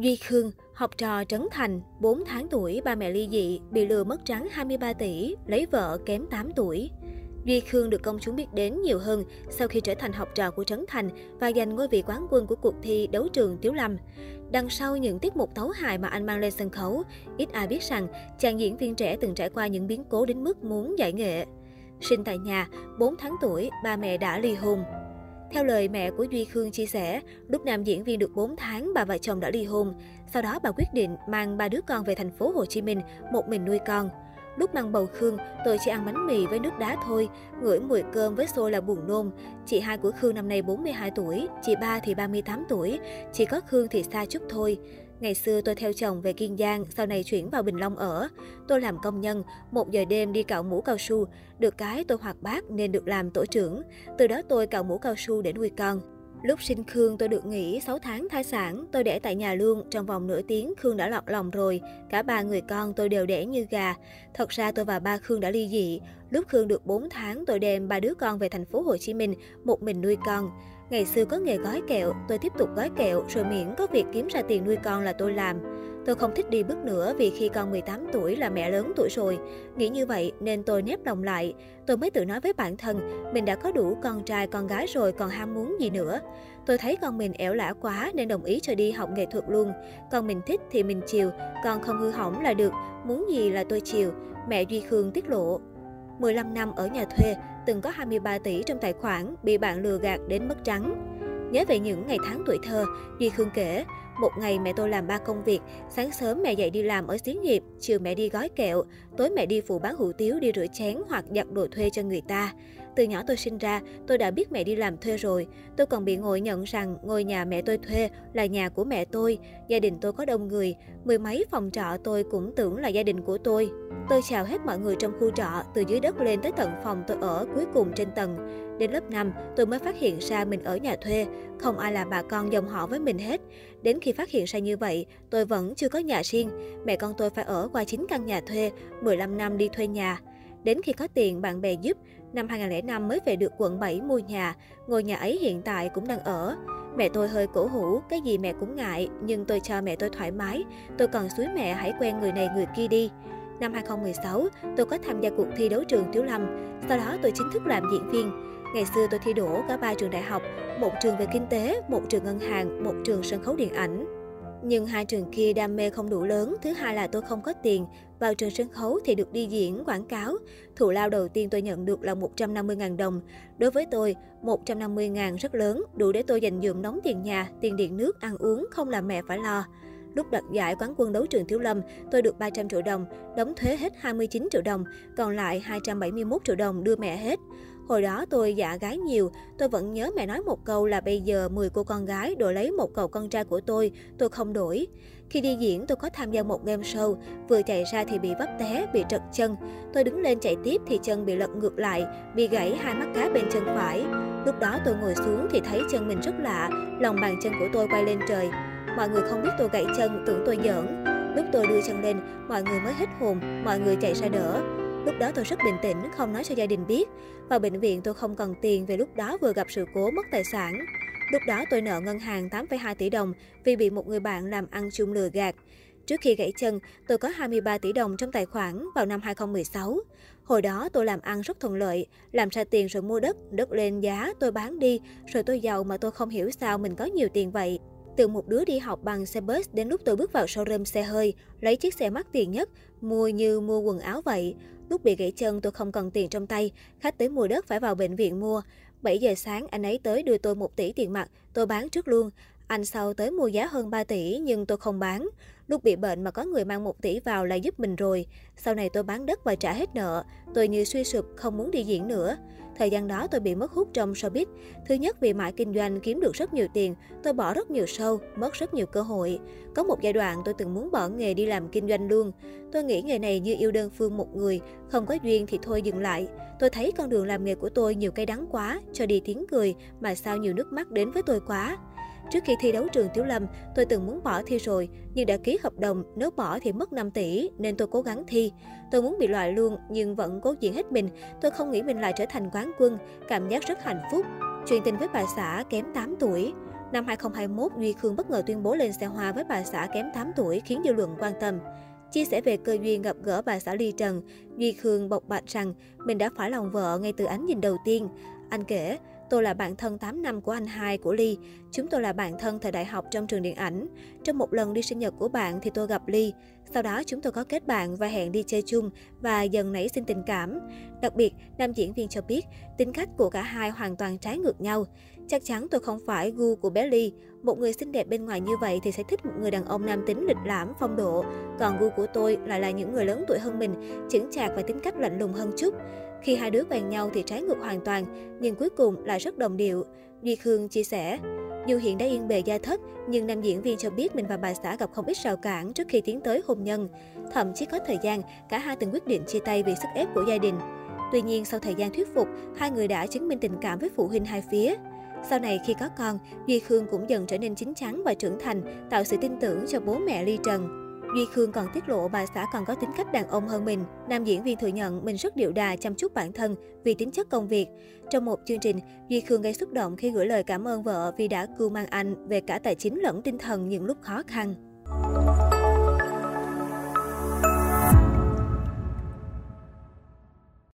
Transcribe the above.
Duy Khương, học trò Trấn Thành, 4 tháng tuổi, ba mẹ ly dị, bị lừa mất trắng 23 tỷ, lấy vợ kém 8 tuổi. Duy Khương được công chúng biết đến nhiều hơn sau khi trở thành học trò của Trấn Thành và giành ngôi vị quán quân của cuộc thi đấu trường Tiếu Lâm. Đằng sau những tiết mục tấu hài mà anh mang lên sân khấu, ít ai biết rằng chàng diễn viên trẻ từng trải qua những biến cố đến mức muốn giải nghệ. Sinh tại nhà, 4 tháng tuổi, ba mẹ đã ly hôn. Theo lời mẹ của Duy Khương chia sẻ, lúc nam diễn viên được 4 tháng, bà và chồng đã ly hôn. Sau đó bà quyết định mang ba đứa con về thành phố Hồ Chí Minh, một mình nuôi con. Lúc mang bầu Khương, tôi chỉ ăn bánh mì với nước đá thôi, ngửi mùi cơm với xôi là buồn nôn. Chị hai của Khương năm nay 42 tuổi, chị ba thì 38 tuổi, chỉ có Khương thì xa chút thôi. Ngày xưa tôi theo chồng về Kiên Giang, sau này chuyển vào Bình Long ở. Tôi làm công nhân, một giờ đêm đi cạo mũ cao su. Được cái tôi hoạt bát nên được làm tổ trưởng. Từ đó tôi cạo mũ cao su để nuôi con. Lúc sinh Khương tôi được nghỉ 6 tháng thai sản, tôi đẻ tại nhà luôn, trong vòng nửa tiếng Khương đã lọt lòng rồi. Cả ba người con tôi đều đẻ như gà. Thật ra tôi và ba Khương đã ly dị. Lúc Khương được 4 tháng tôi đem ba đứa con về thành phố Hồ Chí Minh, một mình nuôi con. Ngày xưa có nghề gói kẹo, tôi tiếp tục gói kẹo rồi miễn có việc kiếm ra tiền nuôi con là tôi làm. Tôi không thích đi bước nữa vì khi con 18 tuổi là mẹ lớn tuổi rồi. Nghĩ như vậy nên tôi nép lòng lại. Tôi mới tự nói với bản thân, mình đã có đủ con trai con gái rồi còn ham muốn gì nữa. Tôi thấy con mình ẻo lả quá nên đồng ý cho đi học nghệ thuật luôn. Con mình thích thì mình chiều, con không hư hỏng là được, muốn gì là tôi chiều. Mẹ Duy Khương tiết lộ. 15 năm ở nhà thuê, từng có 23 tỷ trong tài khoản, bị bạn lừa gạt đến mất trắng. Nhớ về những ngày tháng tuổi thơ, Duy Khương kể, một ngày mẹ tôi làm ba công việc, sáng sớm mẹ dậy đi làm ở xí nghiệp, chiều mẹ đi gói kẹo, tối mẹ đi phụ bán hủ tiếu đi rửa chén hoặc giặt đồ thuê cho người ta. Từ nhỏ tôi sinh ra, tôi đã biết mẹ đi làm thuê rồi. Tôi còn bị ngồi nhận rằng ngôi nhà mẹ tôi thuê là nhà của mẹ tôi. Gia đình tôi có đông người, mười mấy phòng trọ tôi cũng tưởng là gia đình của tôi. Tôi chào hết mọi người trong khu trọ, từ dưới đất lên tới tận phòng tôi ở cuối cùng trên tầng. Đến lớp 5, tôi mới phát hiện ra mình ở nhà thuê, không ai là bà con dòng họ với mình hết. Đến khi phát hiện ra như vậy, tôi vẫn chưa có nhà riêng. Mẹ con tôi phải ở qua 9 căn nhà thuê, 15 năm đi thuê nhà. Đến khi có tiền, bạn bè giúp, năm 2005 mới về được quận 7 mua nhà. Ngôi nhà ấy hiện tại cũng đang ở. Mẹ tôi hơi cổ hủ, cái gì mẹ cũng ngại, nhưng tôi cho mẹ tôi thoải mái. Tôi còn suối mẹ hãy quen người này người kia đi. Năm 2016, tôi có tham gia cuộc thi đấu trường Tiếu Lâm. Sau đó tôi chính thức làm diễn viên. Ngày xưa tôi thi đỗ cả ba trường đại học, một trường về kinh tế, một trường ngân hàng, một trường sân khấu điện ảnh. Nhưng hai trường kia đam mê không đủ lớn, thứ hai là tôi không có tiền. Vào trường sân khấu thì được đi diễn, quảng cáo. Thù lao đầu tiên tôi nhận được là 150.000 đồng. Đối với tôi, 150.000 rất lớn, đủ để tôi dành dụm đóng tiền nhà, tiền điện nước, ăn uống, không làm mẹ phải lo. Lúc đoạt giải quán quân đấu trường Thiếu Lâm, tôi được 300 triệu đồng, đóng thuế hết 29 triệu đồng, còn lại 271 triệu đồng đưa mẹ hết. Hồi đó tôi dạ gái nhiều, tôi vẫn nhớ mẹ nói một câu là bây giờ 10 cô con gái đổi lấy một cậu con trai của tôi, tôi không đổi. Khi đi diễn tôi có tham gia một game show, vừa chạy ra thì bị vấp té, bị trật chân. Tôi đứng lên chạy tiếp thì chân bị lật ngược lại, bị gãy hai mắt cá bên chân phải. Lúc đó tôi ngồi xuống thì thấy chân mình rất lạ, lòng bàn chân của tôi quay lên trời. Mọi người không biết tôi gãy chân, tưởng tôi giỡn. Lúc tôi đưa chân lên, mọi người mới hết hồn, mọi người chạy ra đỡ. Lúc đó tôi rất bình tĩnh, không nói cho gia đình biết. Vào bệnh viện tôi không cần tiền vì lúc đó vừa gặp sự cố mất tài sản. Lúc đó tôi nợ ngân hàng 8,2 tỷ đồng vì bị một người bạn làm ăn chung lừa gạt. Trước khi gãy chân, tôi có 23 tỷ đồng trong tài khoản vào năm 2016. Hồi đó tôi làm ăn rất thuận lợi, làm ra tiền rồi mua đất, đất lên giá tôi bán đi, rồi tôi giàu mà tôi không hiểu sao mình có nhiều tiền vậy. Từ một đứa đi học bằng xe bus đến lúc tôi bước vào showroom xe hơi, lấy chiếc xe mắc tiền nhất, mua như mua quần áo vậy. Lúc bị gãy chân tôi không cần tiền trong tay, khách tới mua đất phải vào bệnh viện mua. 7 giờ sáng anh ấy tới đưa tôi 1 tỷ tiền mặt, tôi bán trước luôn. Anh sau tới mua giá hơn 3 tỷ nhưng tôi không bán. Lúc bị bệnh mà có người mang 1 tỷ vào là giúp mình rồi. Sau này tôi bán đất và trả hết nợ. Tôi như suy sụp, không muốn đi diễn nữa. Thời gian đó tôi bị mất hút trong showbiz. Thứ nhất vì mãi kinh doanh kiếm được rất nhiều tiền, tôi bỏ rất nhiều show, mất rất nhiều cơ hội. Có một giai đoạn tôi từng muốn bỏ nghề đi làm kinh doanh luôn. Tôi nghĩ nghề này như yêu đơn phương một người, không có duyên thì thôi dừng lại. Tôi thấy con đường làm nghề của tôi nhiều cây đắng quá, cho đi tiếng cười mà sao nhiều nước mắt đến với tôi quá. Trước khi thi đấu trường Tiểu Lâm, tôi từng muốn bỏ thi rồi, nhưng đã ký hợp đồng, nếu bỏ thì mất 5 tỷ, nên tôi cố gắng thi. Tôi muốn bị loại luôn, nhưng vẫn cố diễn hết mình. Tôi không nghĩ mình lại trở thành quán quân, cảm giác rất hạnh phúc. Truyền tình với bà xã kém 8 tuổi. Năm 2021, Duy Khương bất ngờ tuyên bố lên xe hoa với bà xã kém 8 tuổi khiến dư luận quan tâm. Chia sẻ về cơ duyên gặp gỡ bà xã Ly Trần, Duy Khương bộc bạch rằng mình đã phải lòng vợ ngay từ ánh nhìn đầu tiên. Anh kể, tôi là bạn thân 8 năm của anh hai của Ly. Chúng tôi là bạn thân thời đại học trong trường điện ảnh. Trong một lần đi sinh nhật của bạn thì tôi gặp Ly. Sau đó chúng tôi có kết bạn và hẹn đi chơi chung và dần nảy sinh tình cảm. Đặc biệt, nam diễn viên cho biết tính cách của cả hai hoàn toàn trái ngược nhau. Chắc chắn tôi không phải gu của bé Ly. Một người xinh đẹp bên ngoài như vậy thì sẽ thích một người đàn ông nam tính lịch lãm, phong độ. Còn gu của tôi lại là những người lớn tuổi hơn mình, chững chạc và tính cách lạnh lùng hơn chút. Khi hai đứa quen nhau thì trái ngược hoàn toàn, nhưng cuối cùng lại rất đồng điệu. Duy Khương chia sẻ, dù hiện đã yên bề gia thất, nhưng nam diễn viên cho biết mình và bà xã gặp không ít rào cản trước khi tiến tới hôn nhân. Thậm chí có thời gian, cả hai từng quyết định chia tay vì sức ép của gia đình. Tuy nhiên, sau thời gian thuyết phục, hai người đã chứng minh tình cảm với phụ huynh hai phía. Sau này khi có con, Duy Khương cũng dần trở nên chín chắn và trưởng thành, tạo sự tin tưởng cho bố mẹ Ly Trần. Duy Khương còn tiết lộ bà xã còn có tính cách đàn ông hơn mình. Nam diễn viên thừa nhận mình rất điệu đà chăm chút bản thân vì tính chất công việc. Trong một chương trình, Duy Khương gây xúc động khi gửi lời cảm ơn vợ vì đã cưu mang anh về cả tài chính lẫn tinh thần những lúc khó khăn.